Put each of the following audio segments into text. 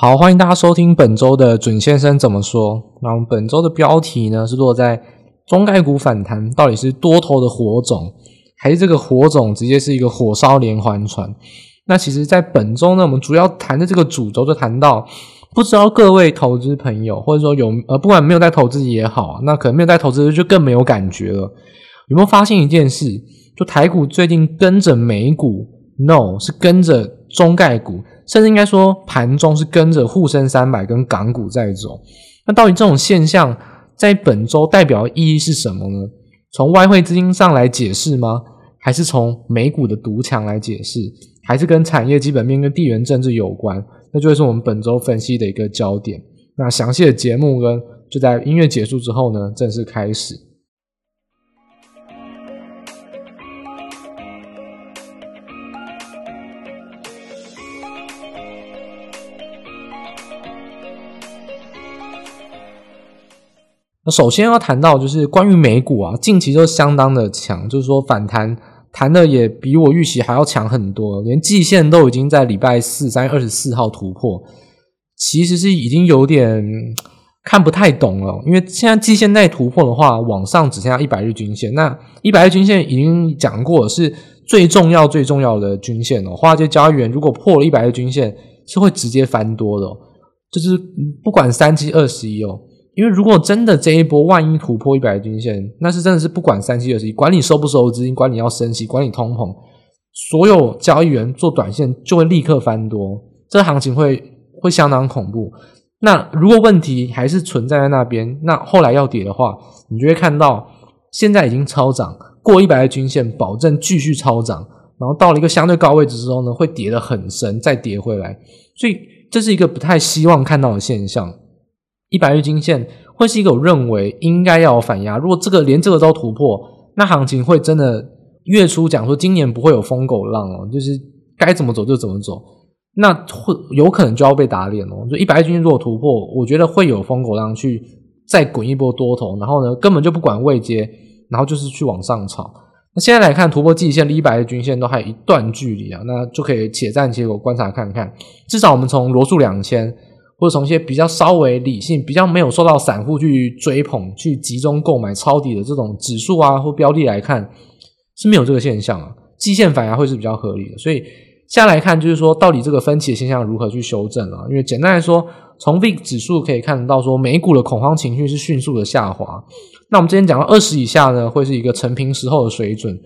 好，欢迎大家收听本周的准先生怎么说。那我们本周的标题呢，是落在中概股反弹到底是多头的火种，还是这个火种直接是一个火烧连环船？那其实，在本周呢，我们主要谈的这个主轴就谈到，不知道各位投资朋友，或者说有呃，不管没有在投资也好，那可能没有在投资就更没有感觉了。有没有发现一件事？就台股最近跟着美股，no，是跟着中概股。甚至应该说，盘中是跟着沪深三百跟港股在走。那到底这种现象在本周代表的意义是什么呢？从外汇资金上来解释吗？还是从美股的独强来解释？还是跟产业基本面跟地缘政治有关？那就会是我们本周分析的一个焦点。那详细的节目呢，就在音乐结束之后呢，正式开始。首先要谈到就是关于美股啊，近期就相当的强，就是说反弹弹的也比我预期还要强很多，连季线都已经在礼拜四三月二十四号突破，其实是已经有点看不太懂了，因为现在季线在突破的话，往上只剩下一百日均线，那一百日均线已经讲过是最重要最重要的均线哦，华尔街交易员如果破了一百日均线是会直接翻多的，就是不管三七二十一哦。因为如果真的这一波万一突破一百均线，那是真的是不管三七二十一，管你收不收资金，管你要升息，管你通膨，所有交易员做短线就会立刻翻多，这行情会会相当恐怖。那如果问题还是存在在那边，那后来要跌的话，你就会看到现在已经超涨，过一百的均线，保证继续超涨，然后到了一个相对高位置之后呢，会跌得很深，再跌回来，所以这是一个不太希望看到的现象。一百日均线会是一个我认为应该要有反压，如果这个连这个都突破，那行情会真的月初讲说今年不会有疯狗浪哦，就是该怎么走就怎么走，那会有可能就要被打脸哦。就一百日均线如果突破，我觉得会有疯狗浪去再滚一波多头，然后呢根本就不管位阶，然后就是去往上炒。那现在来看突破季线离一百日均线都还有一段距离啊，那就可以且战且走观察看看，至少我们从罗素两千。或者从一些比较稍微理性、比较没有受到散户去追捧、去集中购买抄底的这种指数啊或标的来看，是没有这个现象啊。季线反而会是比较合理的。所以下来看，就是说到底这个分歧的现象如何去修正啊？因为简单来说，从 VIX 指数可以看得到，说美股的恐慌情绪是迅速的下滑。那我们之前讲到二十以下呢，会是一个承平时候的水准。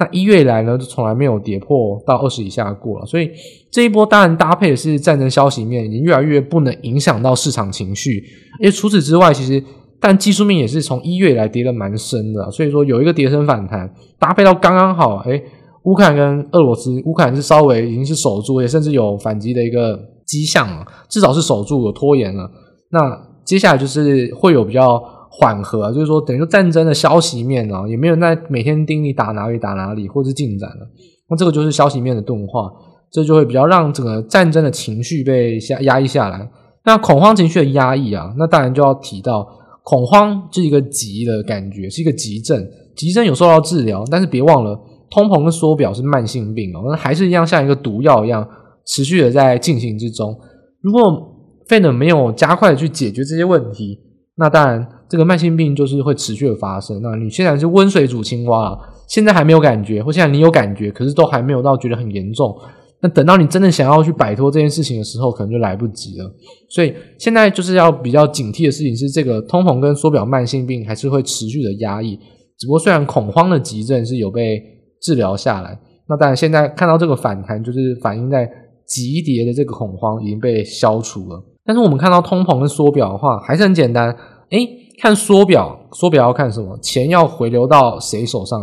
那一月以来呢，就从来没有跌破到二十以下过了，所以这一波当然搭配的是战争消息面，已经越来越不能影响到市场情绪。因为除此之外，其实但技术面也是从一月以来跌得蛮深的，所以说有一个跌升反弹，搭配到刚刚好，诶，乌克兰跟俄罗斯，乌克兰是稍微已经是守住，也甚至有反击的一个迹象了，至少是守住，有拖延了。那接下来就是会有比较。缓和，就是说，等于说战争的消息面啊，也没有在每天盯你打哪里打哪里，或是进展了。那这个就是消息面的钝化，这就会比较让整个战争的情绪被下压抑下来。那恐慌情绪的压抑啊，那当然就要提到恐慌是一个急的感觉，是一个急症。急症有时候要治疗，但是别忘了，通膨跟缩表是慢性病哦，那还是一样像一个毒药一样持续的在进行之中。如果 Fed 没有加快的去解决这些问题，那当然。这个慢性病就是会持续的发生。那你现在是温水煮青蛙啊，现在还没有感觉，或现在你有感觉，可是都还没有到觉得很严重。那等到你真的想要去摆脱这件事情的时候，可能就来不及了。所以现在就是要比较警惕的事情是，这个通膨跟缩表慢性病还是会持续的压抑。只不过虽然恐慌的急症是有被治疗下来，那当然现在看到这个反弹，就是反映在急跌的这个恐慌已经被消除了。但是我们看到通膨跟缩表的话，还是很简单，诶看缩表，缩表要看什么？钱要回流到谁手上？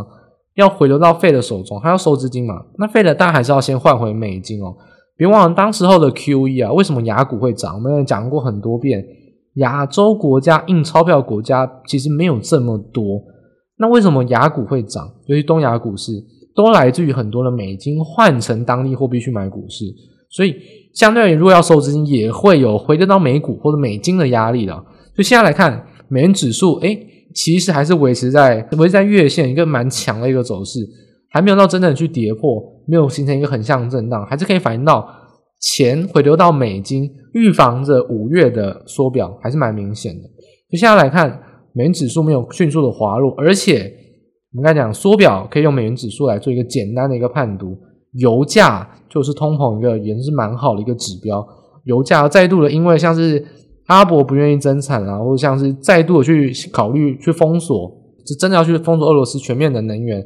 要回流到费的手中，还要收资金嘛？那 Fed 当然还是要先换回美金哦。别忘了当时候的 QE 啊，为什么雅股会涨？我们也讲过很多遍，亚洲国家印钞票国家其实没有这么多。那为什么雅股会涨？尤其东亚股市都来自于很多的美金换成当地货币去买股市，所以相对而言，如果要收资金，也会有回流到美股或者美金的压力的。所以现在来看。美元指数，诶，其实还是维持在维持在月线一个蛮强的一个走势，还没有到真正的去跌破，没有形成一个横向震荡，还是可以反映到钱回流到美金，预防着五月的缩表，还是蛮明显的。就现在来看，美元指数没有迅速的滑落，而且我们刚才讲缩表可以用美元指数来做一个简单的一个判读，油价就是通膨一个也是蛮好的一个指标。油价再度的，因为像是阿拉伯不愿意增产啊，或者像是再度的去考虑去封锁，就真的要去封锁俄罗斯全面的能源，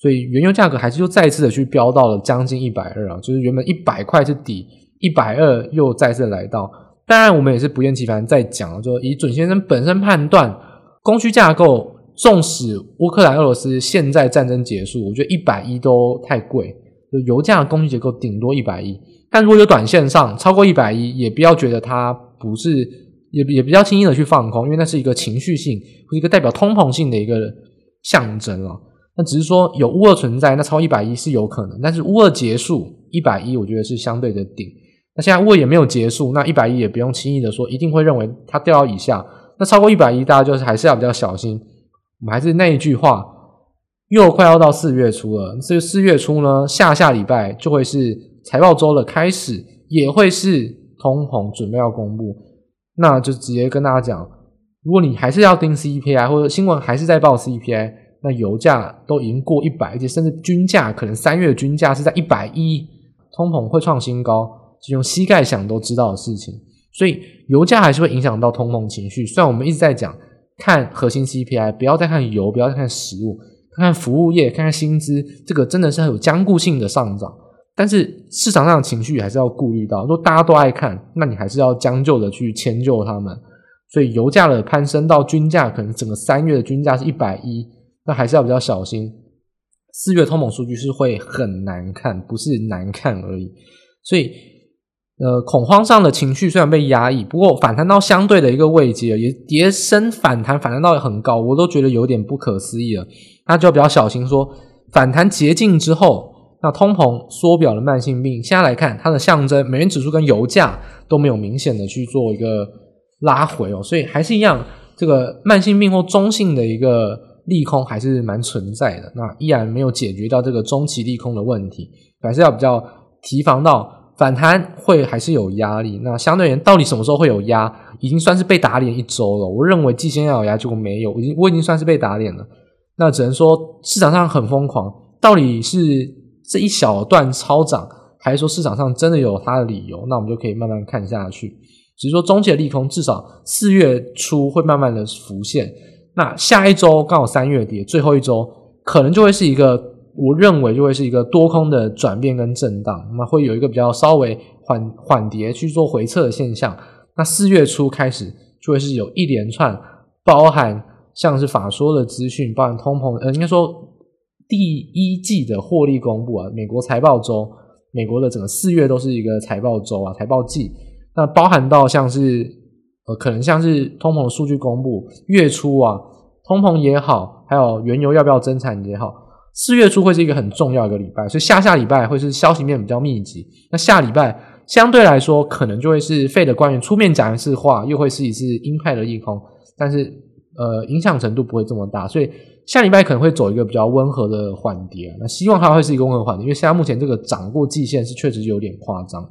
所以原油价格还是又再次的去飙到了将近一百二啊，就是原本一百块是底，一百二又再次来到。当然，我们也是不厌其烦在讲，就以准先生本身判断，供需架构，纵使乌克兰俄罗斯现在战争结束，我觉得一百一都太贵，就油价的供需结构顶多一百亿。但如果有短线上超过一百亿，也不要觉得它不是，也也比较轻易的去放空，因为那是一个情绪性或一个代表通膨性的一个象征啊。那只是说有乌俄存在，那超一百一是有可能，但是乌俄结束一百一，我觉得是相对的顶。那现在乌俄也没有结束，那一百一也不用轻易的说一定会认为它掉到以下。那超过一百一，大家就是还是要比较小心。我们还是那一句话，又快要到四月初了，这四月初呢，下下礼拜就会是。财报周的开始也会是通膨准备要公布，那就直接跟大家讲，如果你还是要盯 CPI 或者新闻还是在报 CPI，那油价都已经过一百，而且甚至均价可能三月均价是在一百一，通膨会创新高，是用膝盖想都知道的事情，所以油价还是会影响到通膨情绪。虽然我们一直在讲看核心 CPI，不要再看油，不要再看食物，看看服务业，看看薪资，这个真的是很有僵固性的上涨。但是市场上的情绪还是要顾虑到，如果大家都爱看，那你还是要将就的去迁就他们。所以油价的攀升到均价，可能整个三月的均价是一百一，那还是要比较小心。四月通膨数据是会很难看，不是难看而已。所以，呃，恐慌上的情绪虽然被压抑，不过反弹到相对的一个位阶，也跌升反弹，反弹到很高，我都觉得有点不可思议了。那就比较小心说，反弹结净之后。那通膨缩表的慢性病，现在来看它的象征，美元指数跟油价都没有明显的去做一个拉回哦，所以还是一样，这个慢性病或中性的一个利空还是蛮存在的。那依然没有解决到这个中期利空的问题，还是要比较提防到反弹会还是有压力。那相对而言，到底什么时候会有压？已经算是被打脸一周了。我认为季线要有压，结果没有，已经我已经算是被打脸了。那只能说市场上很疯狂，到底是？这一小段超涨，还是说市场上真的有它的理由？那我们就可以慢慢看下去。只是说中期的利空，至少四月初会慢慢的浮现。那下一周刚好三月底最后一周，可能就会是一个我认为就会是一个多空的转变跟震荡，那么会有一个比较稍微缓缓跌去做回撤的现象。那四月初开始就会是有一连串包含像是法说的资讯，包含通膨，呃，应该说。第一季的获利公布啊，美国财报周，美国的整个四月都是一个财报周啊，财报季。那包含到像是呃，可能像是通膨数据公布，月初啊，通膨也好，还有原油要不要增产也好，四月初会是一个很重要的一个礼拜，所以下下礼拜会是消息面比较密集。那下礼拜相对来说，可能就会是费的官员出面讲一次话，又会是一次鹰派的利空，但是呃，影响程度不会这么大，所以。下礼拜可能会走一个比较温和的缓跌，那希望它会是一个温和缓跌，因为现在目前这个涨过季线是确实有点夸张。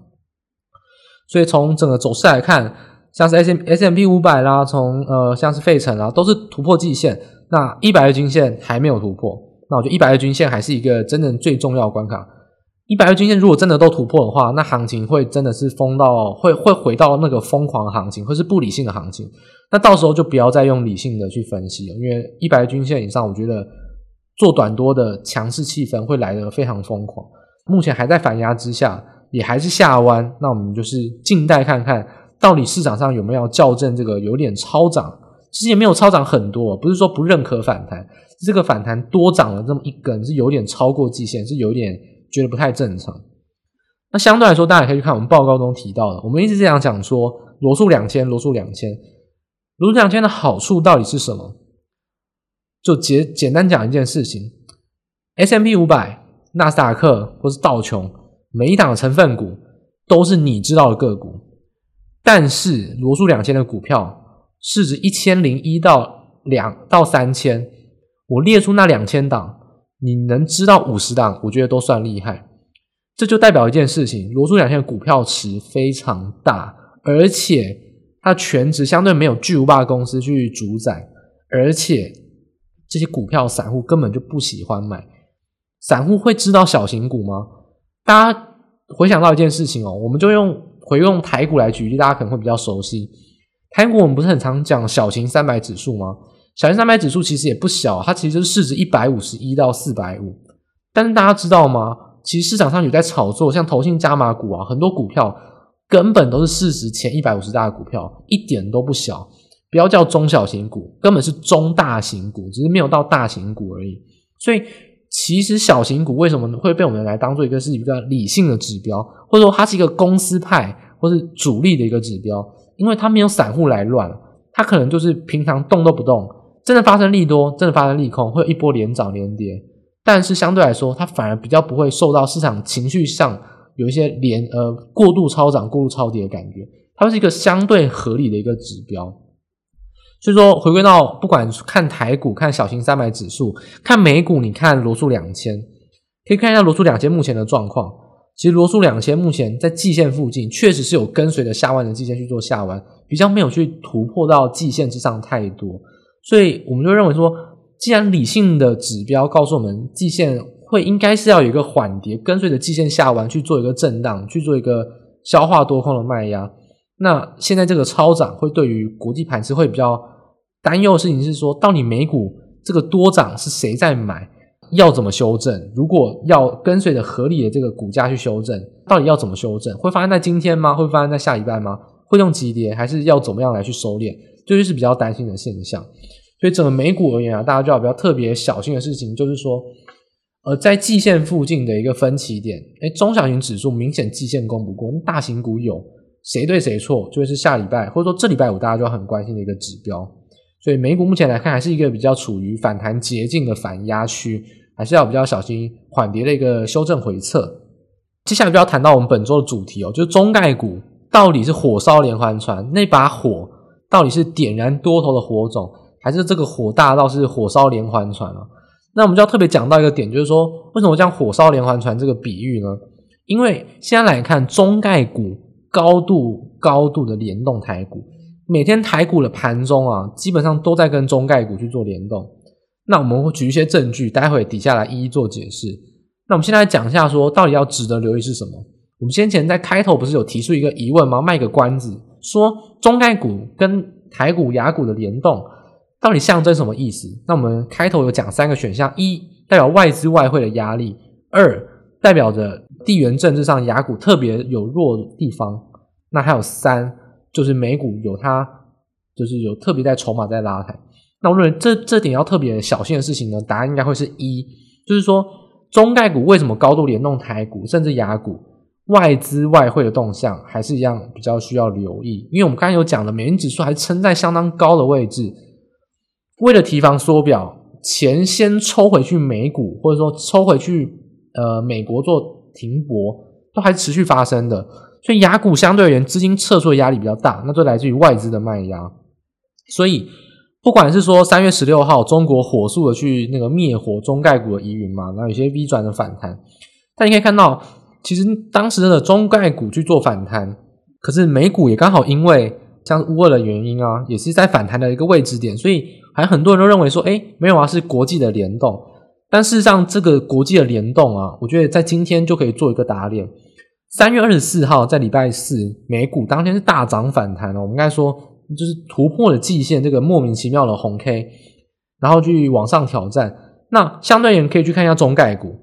所以从整个走势来看，像是 S M S M P 五百啦，从呃像是费城啦，都是突破季线。那一百日均线还没有突破，那我觉得一百日均线还是一个真正最重要的关卡。一百日均线如果真的都突破的话，那行情会真的是疯到会会回到那个疯狂的行情，或是不理性的行情。那到时候就不要再用理性的去分析了，因为一百日均线以上，我觉得做短多的强势气氛会来得非常疯狂。目前还在反压之下，也还是下弯，那我们就是静待看看到底市场上有没有校正这个有点超涨，其实也没有超涨很多，不是说不认可反弹，这个反弹多涨了这么一根是有点超过季线，是有点觉得不太正常。那相对来说，大家可以去看我们报告中提到的，我们一直这样讲说罗素两千，罗素两千。罗素两千的好处到底是什么？就简简单讲一件事情：S M P 五百、纳斯达克或是道琼，每一档的成分股都是你知道的个股。但是罗素两千的股票市值一千零一到两到三千，我列出那两千档，你能知道五十档，我觉得都算厉害。这就代表一件事情：罗素两千的股票池非常大，而且它权值相对没有巨无霸公司去主宰，而且这些股票散户根本就不喜欢买。散户会知道小型股吗？大家回想到一件事情哦，我们就用回用台股来举例，大家可能会比较熟悉。台股我们不是很常讲小型三百指数吗？小型三百指数其实也不小，它其实就是市值一百五十一到四百五。但是大家知道吗？其实市场上有在炒作，像投信加码股啊，很多股票根本都是市值前一百五十大的股票，一点都不小。不要叫中小型股，根本是中大型股，只是没有到大型股而已。所以，其实小型股为什么会被我们来当做一个是一个理性的指标，或者说它是一个公司派或是主力的一个指标？因为它没有散户来乱，它可能就是平常动都不动。真的发生利多，真的发生利空，会有一波连涨连跌，但是相对来说，它反而比较不会受到市场情绪上有一些连呃过度超涨、过度超跌的感觉，它是一个相对合理的一个指标。所以说，回归到不管看台股、看小型三百指数、看美股，你看罗素两千，可以看一下罗素两千目前的状况。其实罗素两千目前在季线附近，确实是有跟随着下弯的季线去做下弯，比较没有去突破到季线之上太多。所以我们就认为说，既然理性的指标告诉我们季线会应该是要有一个缓跌，跟随着季线下弯去做一个震荡，去做一个消化多空的卖压。那现在这个超涨会对于国际盘是会比较担忧的事情是说，到底美股这个多涨是谁在买？要怎么修正？如果要跟随着合理的这个股价去修正，到底要怎么修正？会发生在今天吗？会发生在下礼拜吗？会用急跌，还是要怎么样来去收敛？这就是比较担心的现象。所以整个美股而言啊，大家就要比较特别小心的事情，就是说，呃，在季线附近的一个分歧点，诶，中小型指数明显季线攻不过，那大型股有谁对谁错，就会是下礼拜或者说这礼拜五大家就很关心的一个指标。所以美股目前来看，还是一个比较处于反弹捷径的反压区，还是要比较小心缓跌的一个修正回撤。接下来就要谈到我们本周的主题哦，就是中概股到底是火烧连环船，那把火到底是点燃多头的火种，还是这个火大到是火烧连环船啊？那我们就要特别讲到一个点，就是说为什么讲火烧连环船这个比喻呢？因为现在来看，中概股高度高度的联动台股，每天台股的盘中啊，基本上都在跟中概股去做联动。那我们会举一些证据，待会底下来一一做解释。那我们现在来讲一下，说到底要值得留意是什么？我们先前在开头不是有提出一个疑问吗？卖个关子，说中概股跟台股、雅股的联动。到底象征什么意思？那我们开头有讲三个选项：一代表外资外汇的压力；二代表着地缘政治上雅股特别有弱的地方；那还有三就是美股有它就是有特别在筹码在拉抬。那我认为这这点要特别小心的事情呢，答案应该会是一，就是说中概股为什么高度联动台股甚至雅股，外资外汇的动向还是一样比较需要留意，因为我们刚才有讲了美元指数还撑在相当高的位置。为了提防缩表，钱先抽回去美股，或者说抽回去呃美国做停泊，都还持续发生的。所以雅股相对而言资金撤出的压力比较大，那就来自于外资的卖压。所以不管是说三月十六号中国火速的去那个灭火中概股的疑云嘛，然后有些 V 转的反弹，但你可以看到，其实当时的中概股去做反弹，可是美股也刚好因为像乌俄的原因啊，也是在反弹的一个位置点，所以。还很多人都认为说，诶，没有啊，是国际的联动。但事实上，这个国际的联动啊，我觉得在今天就可以做一个打脸。三月二十四号，在礼拜四，美股当天是大涨反弹了。我们应该说，就是突破了季线这个莫名其妙的红 K，然后去往上挑战。那相对而言，可以去看一下中概股。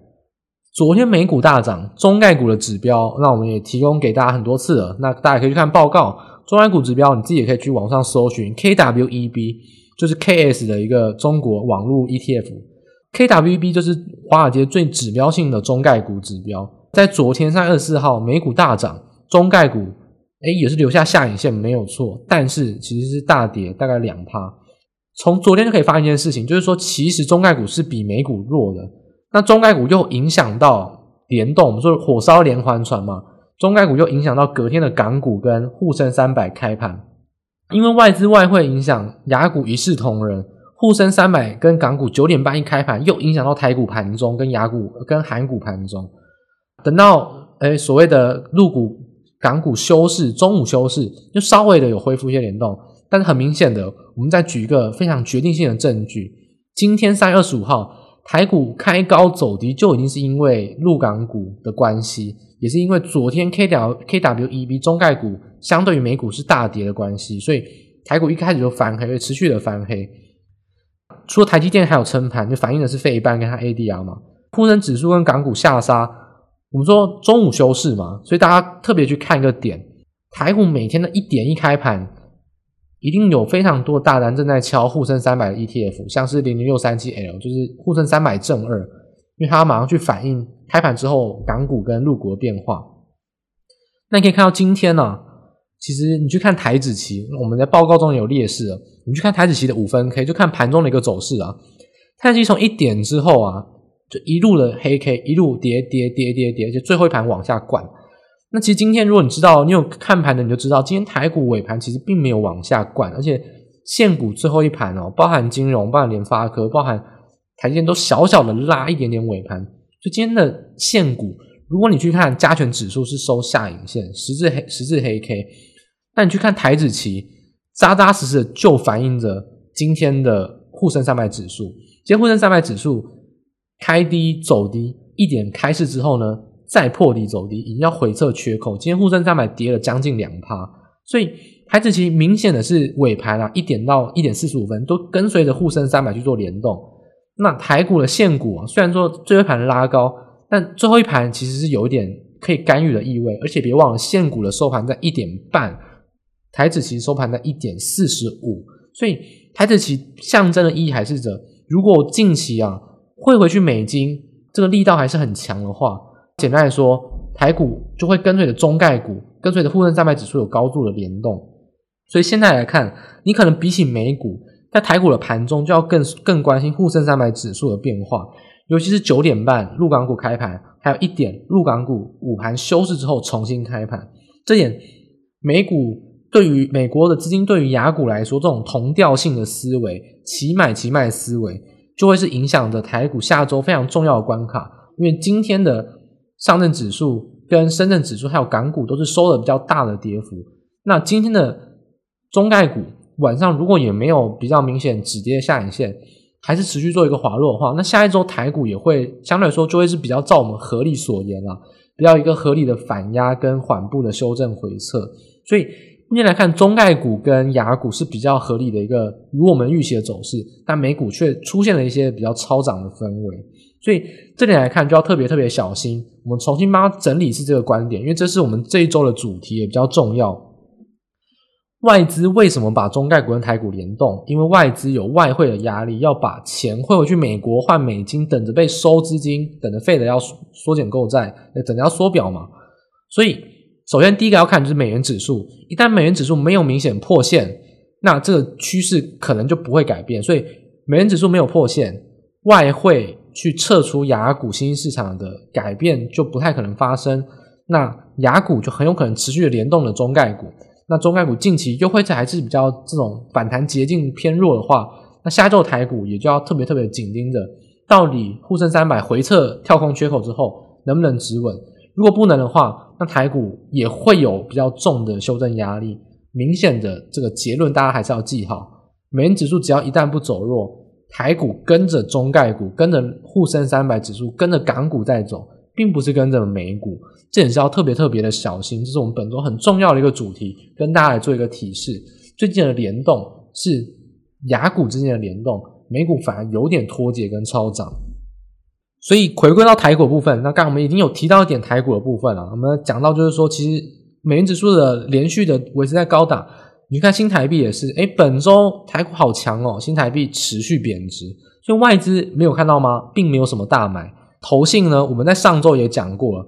昨天美股大涨，中概股的指标，那我们也提供给大家很多次了。那大家可以去看报告，中概股指标，你自己也可以去网上搜寻 KWEB。就是 KS 的一个中国网络 ETF，KWB 就是华尔街最指标性的中概股指标。在昨天三月二十四号，美股大涨，中概股诶也是留下下影线，没有错。但是其实是大跌大概两趴。从昨天就可以发现一件事情，就是说其实中概股是比美股弱的。那中概股又影响到联动，我们说火烧连环船嘛，中概股又影响到隔天的港股跟沪深三百开盘。因为外资外汇影响，雅股一视同仁，沪深三百跟港股九点半一开盘，又影响到台股盘中跟雅股跟韩股盘中。等到诶所谓的陆股、港股休市，中午休市，就稍微的有恢复一些联动。但是很明显的，我们再举一个非常决定性的证据：今天三月二十五号，台股开高走低，就已经是因为陆港股的关系，也是因为昨天 K W K W E B 中概股相对于美股是大跌的关系，所以台股一开始就翻黑，会持续的翻黑。除了台积电还有撑盘，就反映的是费半跟它 A D R 嘛。沪深指数跟港股下杀，我们说中午休市嘛，所以大家特别去看一个点，台股每天的一点一开盘。一定有非常多大单正在敲沪深三百的 ETF，像是零零六三七 L，就是沪深三百正二，因为它马上去反映开盘之后港股跟陆股的变化。那你可以看到今天呢、啊，其实你去看台指期，我们在报告中有列示了，你去看台指期的五分 K，就看盘中的一个走势啊。台指期从一点之后啊，就一路的黑 K，一路跌跌跌跌跌，就最后一盘往下灌。那其实今天，如果你知道你有看盘的，你就知道今天台股尾盘其实并没有往下灌，而且现股最后一盘哦，包含金融、包含联发科、包含台积电都小小的拉一点点尾盘。就今天的现股，如果你去看加权指数是收下影线，十字黑十字黑 K，那你去看台指期，扎扎实实的就反映着今天的沪深三百指数。今天沪深三百指数开低走低，一点开市之后呢，再破底走低，已经要回测缺口。今天沪深三百跌了将近两趴，所以台指期明显的是尾盘啊，一点到一点四十五分都跟随着沪深三百去做联动。那台股的现股啊，虽然说最后一盘拉高，但最后一盘其实是有一点可以干预的意味。而且别忘了，现股的收盘在一点半，台指期收盘在一点四十五，所以台指期象征的意义还是着，如果近期啊汇回去美金这个力道还是很强的话。简单来说，台股就会跟随着中概股，跟随着沪深三百指数有高度的联动。所以现在来看，你可能比起美股，在台股的盘中就要更更关心沪深三百指数的变化，尤其是九点半陆港股开盘，还有一点陆港股午盘休市之后重新开盘。这点美股对于美国的资金对于雅股来说，这种同调性的思维，齐买齐卖思维，就会是影响着台股下周非常重要的关卡，因为今天的。上证指数跟深圳指数还有港股都是收了比较大的跌幅。那今天的中概股晚上如果也没有比较明显止跌的下影线，还是持续做一个滑落的话，那下一周台股也会相对来说就会是比较照我们合理所言啦，比较一个合理的反压跟缓步的修正回撤。所以目前来看，中概股跟雅股是比较合理的一个如我们预期的走势，但美股却出现了一些比较超涨的氛围。所以这点来看，就要特别特别小心。我们重新帮它整理是这个观点，因为这是我们这一周的主题，也比较重要。外资为什么把中概股跟台股联动？因为外资有外汇的压力，要把钱汇回去美国换美金，等着被收资金，等着费的要缩减购债，等着要缩表嘛。所以，首先第一个要看就是美元指数，一旦美元指数没有明显破线，那这个趋势可能就不会改变。所以，美元指数没有破线，外汇。去撤出雅股新兴市场的改变就不太可能发生，那雅股就很有可能持续的联动了中概股，那中概股近期又会在还是比较这种反弹捷径偏弱的话，那下周台股也就要特别特别紧盯着，到底沪深三百回撤跳空缺口之后能不能止稳？如果不能的话，那台股也会有比较重的修正压力。明显的这个结论大家还是要记好，美元指数只要一旦不走弱。台股跟着中概股，跟着沪深三百指数，跟着港股在走，并不是跟着美股，这也是要特别特别的小心。这是我们本周很重要的一个主题，跟大家来做一个提示。最近的联动是雅股之间的联动，美股反而有点脱节跟超涨。所以回归到台股部分，那刚刚我们已经有提到一点台股的部分了。我们讲到就是说，其实美元指数的连续的维持在高档。你看新台币也是，诶，本周台股好强哦，新台币持续贬值，所以外资没有看到吗？并没有什么大买。投信呢，我们在上周也讲过了，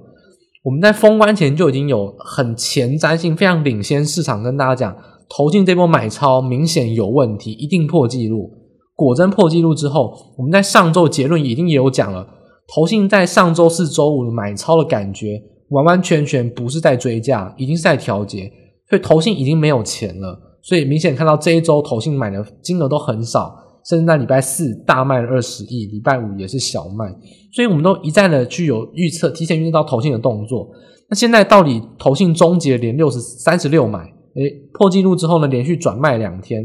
我们在封关前就已经有很前瞻性、非常领先市场跟大家讲，投信这波买超明显有问题，一定破纪录。果真破纪录之后，我们在上周结论已经也有讲了，投信在上周四、周五的买超的感觉，完完全全不是在追价，已经是在调节。所以投信已经没有钱了，所以明显看到这一周投信买的金额都很少，甚至在礼拜四大卖了二十亿，礼拜五也是小卖，所以我们都一再的去有预测，提前预测到投信的动作。那现在到底投信终结连六十三十六买，诶，破纪录之后呢，连续转卖两天，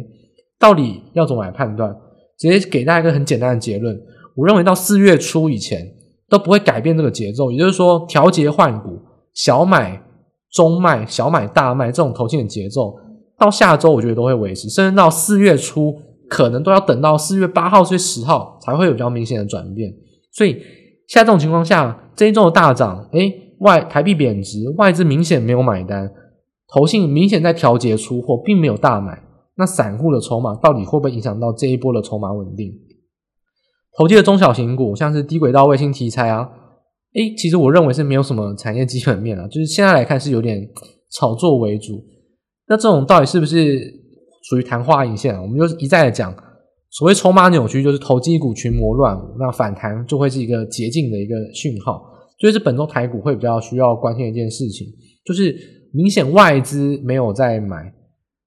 到底要怎么来判断？直接给大家一个很简单的结论，我认为到四月初以前都不会改变这个节奏，也就是说调节换股，小买、中卖、小买、大卖这种投信的节奏，到下周我觉得都会维持，甚至到四月初可能都要等到四月八号、四月十号才会有比较明显的转变。所以现在这种情况下，这一周的大涨，诶，外台币贬值，外资明显没有买单，投信明显在调节出货，并没有大买。那散户的筹码到底会不会影响到这一波的筹码稳定？投机的中小型股，像是低轨道卫星题材啊，诶，其实我认为是没有什么产业基本面啊，就是现在来看是有点炒作为主。那这种到底是不是属于昙花一现啊？我们就一再的讲，所谓筹码扭曲，就是投机股群魔乱舞，那反弹就会是一个捷径的一个讯号。所以是本周台股会比较需要关心的一件事情，就是明显外资没有在买。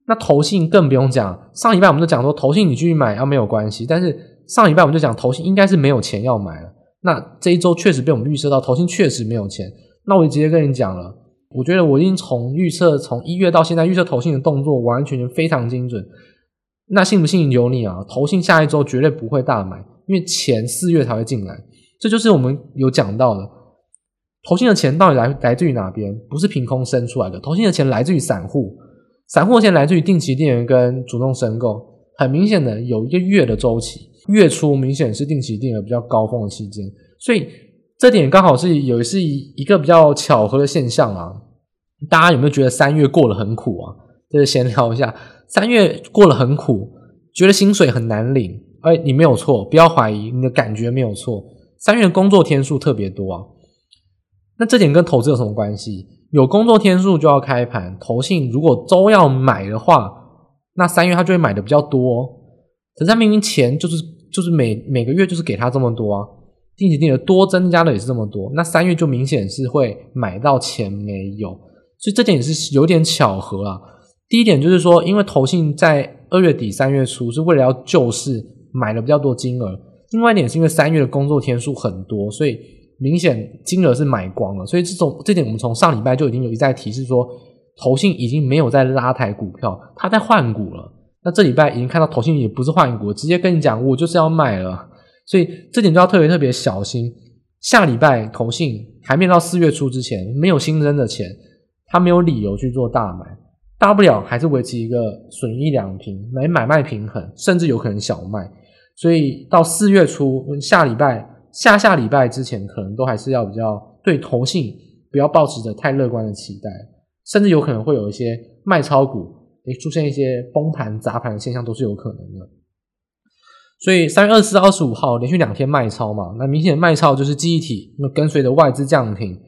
那投信更不用讲，上一半我们就讲说投信你继续买啊没有关系，但是上礼拜我们就讲投信应该是没有钱要买了。那这一周确实被我们预测到投信确实没有钱，那我就直接跟你讲了，我觉得我已经从预测从一月到现在预测投信的动作完全非常精准。那信不信由你啊，投信下一周绝对不会大买，因为钱四月才会进来，这就是我们有讲到的，投信的钱到底来来自于哪边？不是凭空生出来的，投信的钱来自于散户。散户的钱来自于定期定额跟主动申购，很明显的有一个月的周期，月初明显是定期定额比较高峰的期间，所以这点刚好是有是一一个比较巧合的现象啊。大家有没有觉得三月过得很苦啊？就是闲聊一下，三月过得很苦，觉得薪水很难领。哎，你没有错，不要怀疑，你的感觉没有错。三月工作天数特别多啊，那这点跟投资有什么关系？有工作天数就要开盘，投信如果周要买的话，那三月他就会买的比较多。可是他明明钱就是就是每每个月就是给他这么多啊，定期定额多增加的也是这么多，那三月就明显是会买到钱没有，所以这点也是有点巧合啊。第一点就是说，因为投信在二月底三月初是为了要救市买了比较多金额，另外一点是因为三月的工作天数很多，所以。明显金额是买光了，所以这种这点我们从上礼拜就已经有一再提示说，投信已经没有在拉抬股票，他在换股了。那这礼拜已经看到投信也不是换股，直接跟你讲我就是要卖了，所以这点就要特别特别小心。下礼拜投信还没到四月初之前没有新增的钱，他没有理由去做大买，大不了还是维持一个损益两平，来买卖平衡，甚至有可能小卖。所以到四月初下礼拜。下下礼拜之前，可能都还是要比较对投信不要抱持着太乐观的期待，甚至有可能会有一些卖超股，诶出现一些崩盘砸盘的现象，都是有可能的。所以三月二十四、二十五号连续两天卖超嘛，那明显卖超就是记忆体，那跟随着外资降停，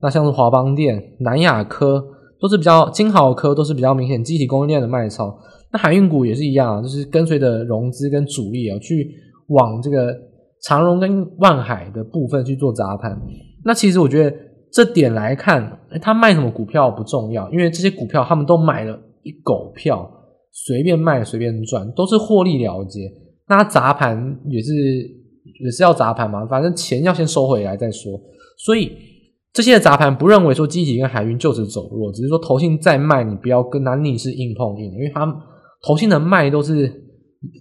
那像是华邦电、南亚科都是比较金豪科都是比较明显记忆体供应链的卖超。那海运股也是一样，就是跟随着融资跟主力啊去往这个。长荣跟万海的部分去做砸盘，那其实我觉得这点来看，他卖什么股票不重要，因为这些股票他们都买了一狗票，随便卖随便赚，都是获利了结。那砸盘也是也是要砸盘嘛，反正钱要先收回来再说。所以这些的砸盘不认为说积体跟海运就此走弱，只是说投信再卖，你不要跟他逆势硬碰硬，因为他投信的卖都是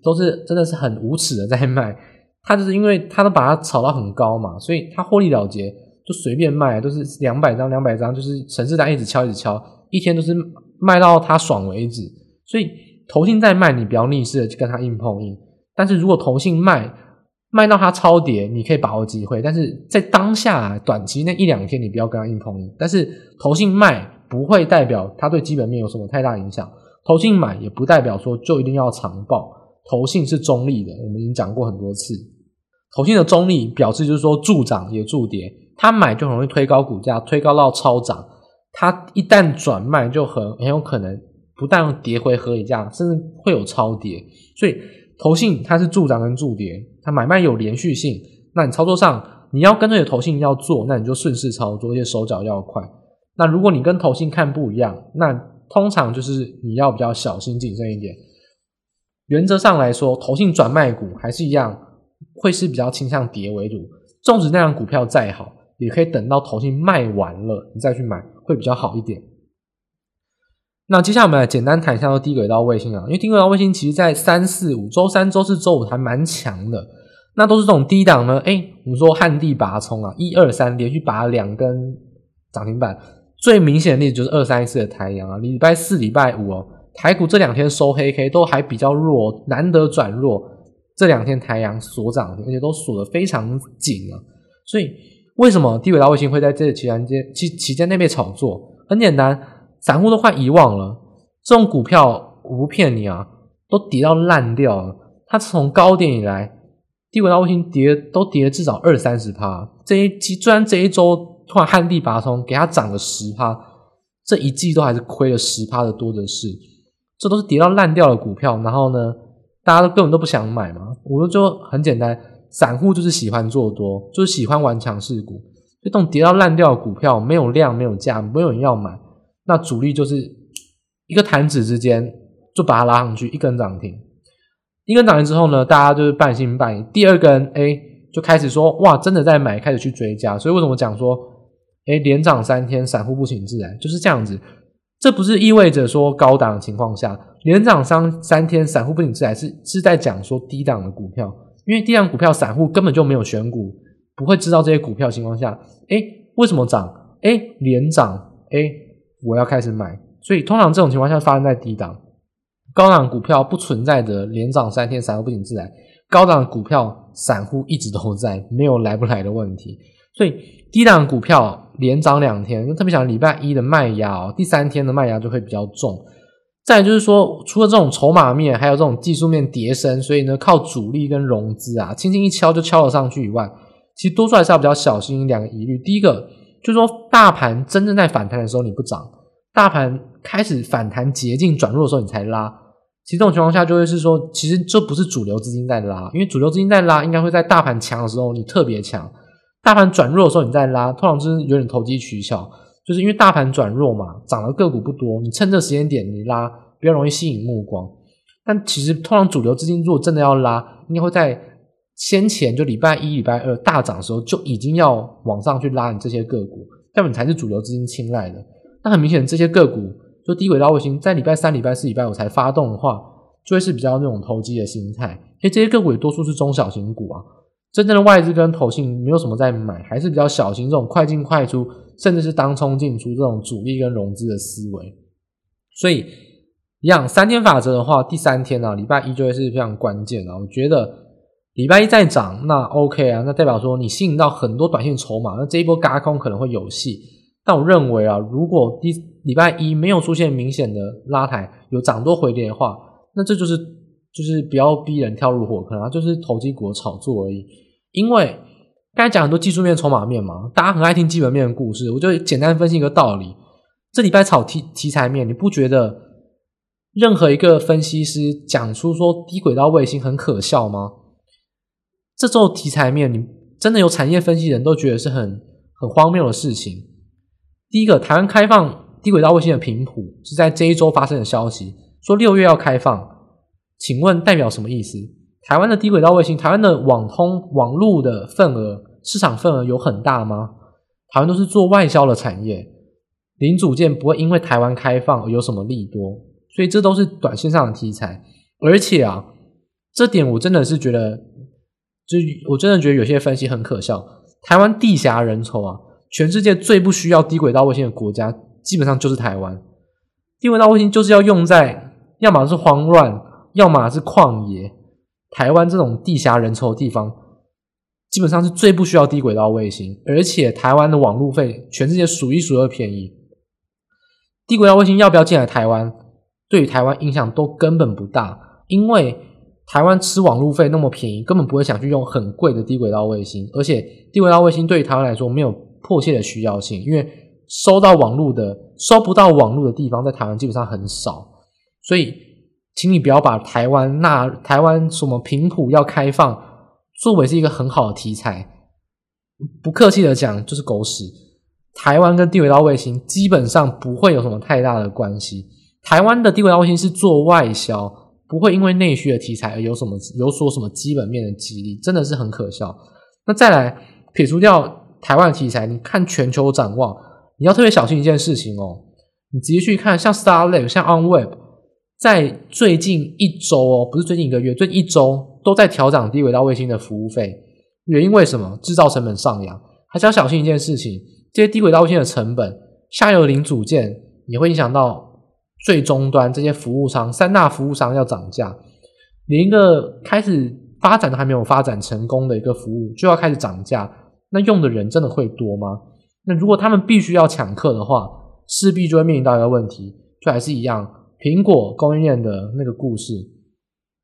都是真的是很无耻的在卖。他就是因为他都把它炒到很高嘛，所以他获利了结就随便卖，都是两百张两百张，就是城市单一直敲一直敲，一天都是卖到他爽为止。所以投信再卖，你不要逆势的去跟他硬碰硬。但是如果投信卖卖到他超跌，你可以把握机会。但是在当下短期那一两天，你不要跟他硬碰硬。但是投信卖不会代表他对基本面有什么太大影响，投信买也不代表说就一定要长抱。投信是中立的，我们已经讲过很多次。投信的中立表示就是说助涨也助跌，他买就很容易推高股价，推高到超涨。他一旦转卖就很很有可能不但跌回合理价，甚至会有超跌。所以投信它是助涨跟助跌，它买卖有连续性。那你操作上你要跟这个投信要做，那你就顺势操作，而且手脚要快。那如果你跟投信看不一样，那通常就是你要比较小心谨慎一点。原则上来说，投信转卖股还是一样。会是比较倾向跌为主，纵使那张股票再好，也可以等到投信卖完了，你再去买会比较好一点。那接下来我们来简单谈一下低轨道卫星啊，因为低轨道卫星其实在三四五周三、周四、周五还蛮强的，那都是这种低档呢。诶，我们说旱地拔葱啊，一二三连续拔两根涨停板，最明显的例子就是二三一四的台阳啊，礼拜四、礼拜五哦，台股这两天收黑 K 都还比较弱，难得转弱，这两天台阳锁涨，而且都锁得非常紧啊。所以为什么低轨道卫星会在这期间间期期间内被炒作？很简单。散户都快遗忘了，这种股票我不骗你啊，都跌到烂掉了。它从高点以来，低轨道卫星跌都跌了至少二三十趴。这一季虽然这一周突然旱地拔葱，给它涨了十趴，这一季都还是亏了十趴的多的是。这都是跌到烂掉的股票，然后呢，大家都根本都不想买嘛。我说就很简单，散户就是喜欢做多，就是喜欢玩强势股。就这种跌到烂掉的股票，没有量，没有价，没有人要买。那主力就是一个弹指之间就把它拉上去，一根涨停，一根涨停之后呢，大家就是半信半疑。第二根，哎，就开始说哇，真的在买，开始去追加。所以为什么讲说，哎，连涨三天，散户不请自来，就是这样子。这不是意味着说高档的情况下连涨三三天，散户不请自来，是是在讲说低档的股票，因为低档股票散户根本就没有选股，不会知道这些股票情况下，哎，为什么涨？哎，连涨，哎。我要开始买，所以通常这种情况下发生在低档，高档股票不存在的连涨三天，散户不请自来。高档股票散户一直都在，没有来不来的问题。所以低档股票连涨两天，特别想礼拜一的卖压哦，第三天的卖压就会比较重。再就是说，除了这种筹码面，还有这种技术面跌升，所以呢，靠主力跟融资啊，轻轻一敲就敲了上去以外，其实多数还是要比较小心两个疑虑。第一个。就是说，大盘真正在反弹的时候你不涨，大盘开始反弹捷径转弱的时候你才拉。其实这种情况下就会是说，其实这不是主流资金在拉，因为主流资金在拉，应该会在大盘强的时候你特别强，大盘转弱的时候你再拉，通常就是有点投机取巧，就是因为大盘转弱嘛，涨的个股不多，你趁这时间点你拉，比较容易吸引目光。但其实通常主流资金如果真的要拉，应该会在。先前就礼拜一、礼拜二大涨的时候，就已经要往上去拉你这些个股，这样你才是主流资金青睐的。那很明显，这些个股就低轨道卫星，在礼拜三、礼拜四、礼拜五才发动的话，就会是比较那种投机的心态。因为这些个股也多数是中小型股啊，真正的外资跟投信没有什么在买，还是比较小型这种快进快出，甚至是当冲进出这种主力跟融资的思维。所以，一样三天法则的话，第三天啊，礼拜一就会是非常关键啊，我觉得。礼拜一再涨，那 OK 啊，那代表说你吸引到很多短线筹码，那这一波嘎空可能会有戏。但我认为啊，如果第礼拜一没有出现明显的拉抬，有涨多回跌的话，那这就是就是不要逼人跳入火坑啊，就是投机股炒作而已。因为刚才讲很多技术面、筹码面嘛，大家很爱听基本面的故事，我就简单分析一个道理：这礼拜炒题题材面，你不觉得任何一个分析师讲出说低轨道卫星很可笑吗？这周题材面，你真的有产业分析人都觉得是很很荒谬的事情。第一个，台湾开放低轨道卫星的频谱是在这一周发生的消息，说六月要开放，请问代表什么意思？台湾的低轨道卫星，台湾的网通网络的份额市场份额有很大吗？台湾都是做外销的产业，零组件不会因为台湾开放而有什么利多，所以这都是短线上的题材。而且啊，这点我真的是觉得。就我真的觉得有些分析很可笑。台湾地狭人稠啊，全世界最不需要低轨道卫星的国家，基本上就是台湾。低轨道卫星就是要用在，要么是慌乱，要么是旷野。台湾这种地狭人稠的地方，基本上是最不需要低轨道卫星，而且台湾的网路费全世界数一数二便宜。低轨道卫星要不要进来台湾，对于台湾影响都根本不大，因为。台湾吃网路费那么便宜，根本不会想去用很贵的低轨道卫星，而且低轨道卫星对于台湾来说没有迫切的需要性，因为收到网路的收不到网路的地方在台湾基本上很少，所以请你不要把台湾那台湾什么频谱要开放作为是一个很好的题材，不客气的讲就是狗屎。台湾跟地轨道卫星基本上不会有什么太大的关系，台湾的地轨道卫星是做外销。不会因为内需的题材而有什么有所什么基本面的激励，真的是很可笑。那再来撇除掉台湾的题材，你看全球展望，你要特别小心一件事情哦。你直接去看，像 Starlink、像 OnWeb，在最近一周哦，不是最近一个月，最近一周都在调涨低轨道卫星的服务费。原因为什么？制造成本上扬，还是要小心一件事情，这些低轨道卫星的成本，下游零组件也会影响到最终端这些服务商，三大服务商要涨价，连一个开始发展都还没有发展成功的一个服务就要开始涨价，那用的人真的会多吗？那如果他们必须要抢客的话，势必就会面临到一个问题，就还是一样，苹果供应链的那个故事，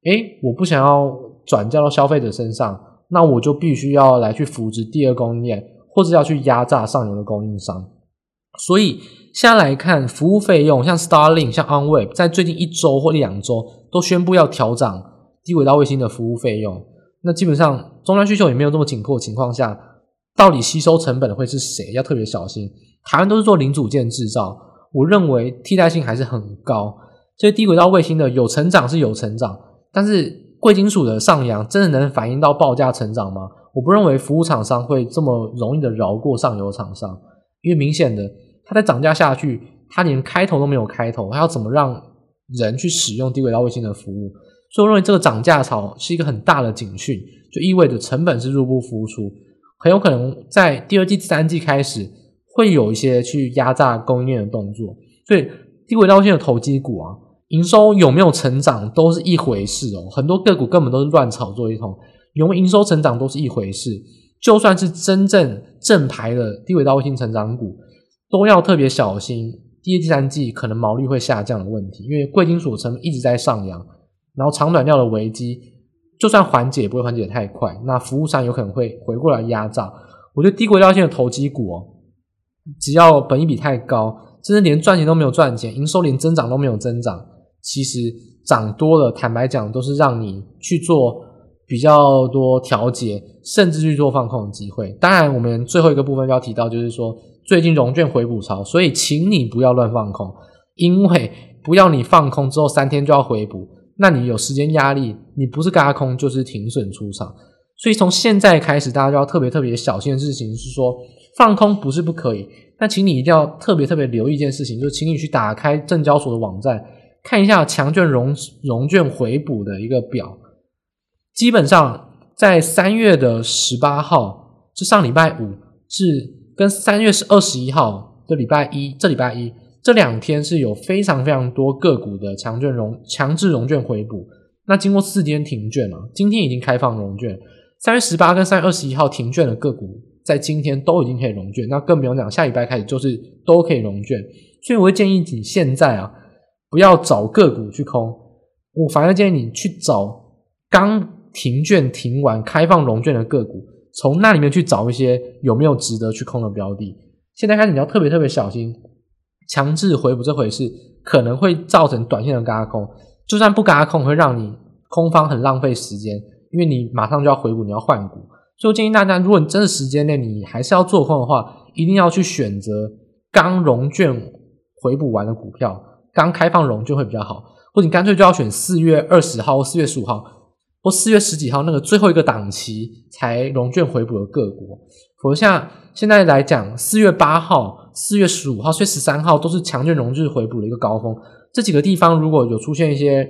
诶，我不想要转嫁到消费者身上。那我就必须要来去扶植第二供应链，或者要去压榨上游的供应商。所以现在来看，服务费用像 Starlink、像 OnWeb，在最近一周或两周都宣布要调涨低轨道卫星的服务费用。那基本上终端需求也没有这么紧迫的情况下，到底吸收成本的会是谁？要特别小心。台湾都是做零组件制造，我认为替代性还是很高。所以低轨道卫星的有成长是有成长，但是。贵金属的上扬真的能反映到报价成长吗？我不认为服务厂商会这么容易的饶过上游厂商，因为明显的，它在涨价下去，它连开头都没有开头，它要怎么让人去使用低轨道卫星的服务？所以我认为这个涨价潮是一个很大的警讯，就意味着成本是入不敷出，很有可能在第二季、第三季开始会有一些去压榨供应链的动作。所以低轨道卫星的投机股啊。营收有没有成长都是一回事哦，很多个股根本都是乱炒作一通，有没有营收成长都是一回事。就算是真正正牌的低轨道卫星成长股，都要特别小心，第二、第三季可能毛利会下降的问题，因为贵金属成本一直在上扬，然后长短料的危机，就算缓解也不会缓解太快，那服务商有可能会回过来压榨。我觉得低轨道卫星的投机股哦，只要本益比太高，甚至连赚钱都没有赚钱，营收连增长都没有增长。其实涨多了，坦白讲，都是让你去做比较多调节，甚至去做放空的机会。当然，我们最后一个部分要提到，就是说最近融券回补潮，所以请你不要乱放空，因为不要你放空之后三天就要回补，那你有时间压力，你不是嘎空就是停损出场。所以从现在开始，大家就要特别特别小心的事情是说，放空不是不可以，但请你一定要特别特别留意一件事情，就是请你去打开证交所的网站。看一下强券融融券回补的一个表，基本上在三月的十八号，是上礼拜五，是跟三月是二十一号的礼拜一，这礼拜一这两天是有非常非常多个股的强券融强制融券回补。那经过四天停券了，今天已经开放融券。三月十八跟三月二十一号停券的个股，在今天都已经可以融券，那更不用讲，下礼拜开始就是都可以融券。所以我会建议你现在啊。不要找个股去空，我反而建议你去找刚停券停完开放融券的个股，从那里面去找一些有没有值得去空的标的。现在开始你要特别特别小心，强制回补这回事可能会造成短线的嘎空，就算不嘎空，会让你空方很浪费时间，因为你马上就要回补，你要换股。所以我建议大家，如果你真的时间内你还是要做空的话，一定要去选择刚融券回补完的股票。刚开放融券会比较好，或者你干脆就要选四月二十号或四月十五号或四月十几号那个最后一个档期才融券回补的个股。否则像现在来讲，四月八号、四月十五号、四月十三号都是强券融券回补的一个高峰。这几个地方如果有出现一些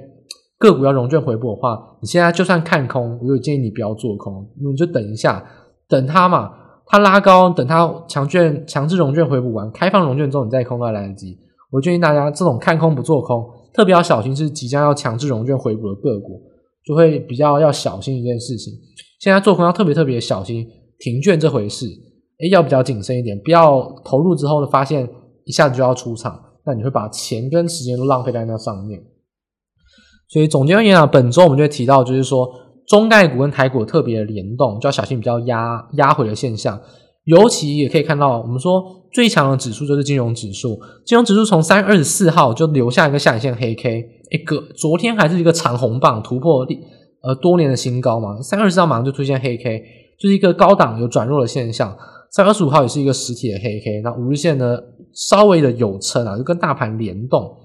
个股要融券回补的话，你现在就算看空，我就建议你不要做空，你就等一下，等它嘛，它拉高，等它强券强制融券回补完，开放融券之后你再空都来得及。我建议大家这种看空不做空，特别要小心是即将要强制融券回补的个股，就会比较要小心一件事情。现在做空要特别特别小心停券这回事，诶，要比较谨慎一点，不要投入之后呢发现一下子就要出场，那你会把钱跟时间都浪费在那上面。所以总结而言啊，本周我们就会提到，就是说中概股跟台股特别的联动，就要小心比较压压回的现象。尤其也可以看到，我们说最强的指数就是金融指数。金融指数从三月二十四号就留下一个下影线黑 K，一个昨天还是一个长红棒突破呃多年的新高嘛。三月二十四号马上就出现黑 K，就是一个高档有转弱的现象。三月二十五号也是一个实体的黑 K，那五日线呢稍微的有撑啊，就跟大盘联动。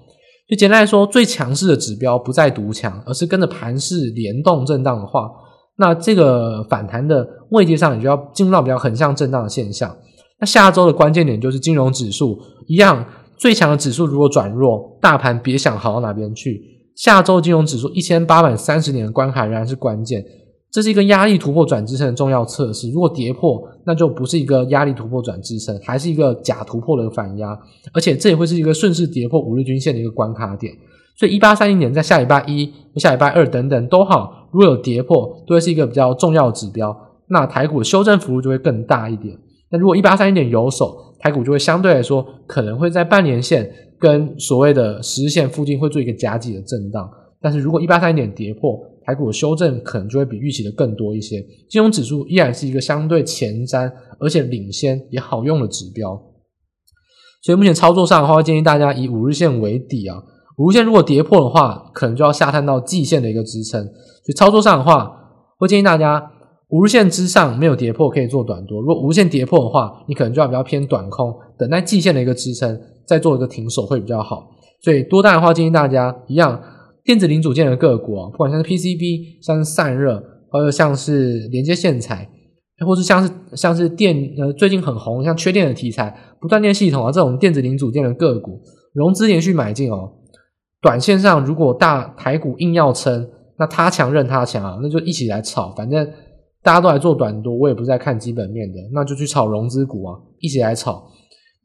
就简单来说，最强势的指标不再独强，而是跟着盘势联动震荡的话，那这个反弹的位阶上，你就要进入到比较横向震荡的现象。那下周的关键点就是金融指数一样，最强的指数如果转弱，大盘别想好到哪边去。下周金融指数一千八百三十点的关卡仍然是关键，这是一个压力突破转支撑的重要测试。如果跌破，那就不是一个压力突破转支撑，还是一个假突破的反压，而且这也会是一个顺势跌破五日均线的一个关卡点。所以一八三零点在下礼拜一、下礼拜二等等都好，如果有跌破，都会是一个比较重要的指标。那台股的修正幅度就会更大一点。那如果一八三零点有守，台股就会相对来说可能会在半年线跟所谓的十日线附近会做一个夹击的震荡。但是如果一八三零点跌破，台股的修正可能就会比预期的更多一些。金融指数依然是一个相对前瞻而且领先也好用的指标。所以目前操作上的话，建议大家以五日线为底啊。五日线如果跌破的话，可能就要下探到季线的一个支撑。所以操作上的话，会建议大家五日线之上没有跌破，可以做短多；如果五日线跌破的话，你可能就要比较偏短空，等待季线的一个支撑，再做一个停手会比较好。所以多单的话，建议大家一样，电子零组件的个股啊，不管像是 PCB、像是散热，或者像是连接线材，或是像是像是电呃最近很红，像缺电的题材、不断电系统啊这种电子零组件的个股，融资连续买进哦。短线上，如果大台股硬要撑，那他强任他强啊，那就一起来炒。反正大家都来做短多，我也不是在看基本面的，那就去炒融资股啊，一起来炒。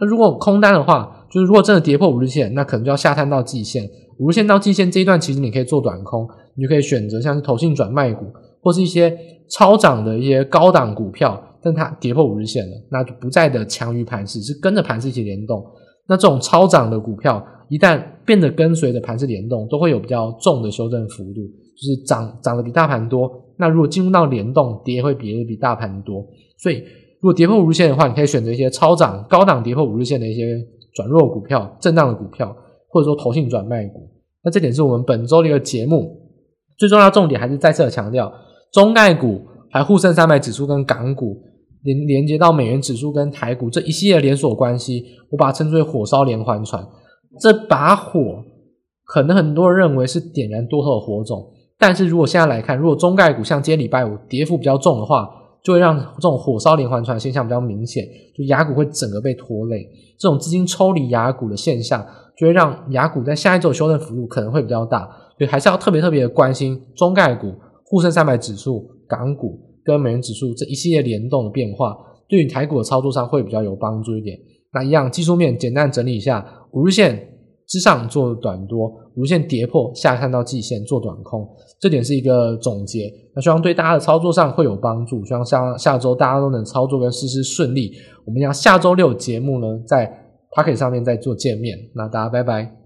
那如果空单的话，就是如果真的跌破五日线，那可能就要下探到季线。五日线到季线这一段，其实你可以做短空，你就可以选择像是投信转卖股，或是一些超涨的一些高档股票，但它跌破五日线了，那就不再的强于盘势，是跟着盘势一起联动。那这种超涨的股票，一旦变得跟随着盘势联动，都会有比较重的修正幅度，就是涨涨得比大盘多。那如果进入到联动，跌会比比大盘多。所以如果跌破五日线的话，你可以选择一些超涨、高档跌破五日线的一些转弱股票、震荡的股票，或者说投信转卖股。那这点是我们本周的一个节目最重要重点，还是再次的强调，中概股、还沪深三百指数跟港股。连连接到美元指数跟台股这一系列连锁关系，我把它称之为火烧连环船。这把火可能很多人认为是点燃多头的火种，但是如果现在来看，如果中概股像今天礼拜五跌幅比较重的话，就会让这种火烧连环船现象比较明显，就亚股会整个被拖累。这种资金抽离亚股的现象，就会让亚股在下一周修正幅度可能会比较大，所以还是要特别特别的关心中概股、沪深三百指数、港股。跟美元指数这一系列联动的变化，对于台股的操作上会比较有帮助一点。那一样技术面简单整理一下，五日线之上做短多，五日线跌破下看到季线做短空，这点是一个总结。那希望对大家的操作上会有帮助，希望下下周大家都能操作跟实施顺利。我们要下周六节目呢，在 Pocket 上面再做见面。那大家拜拜。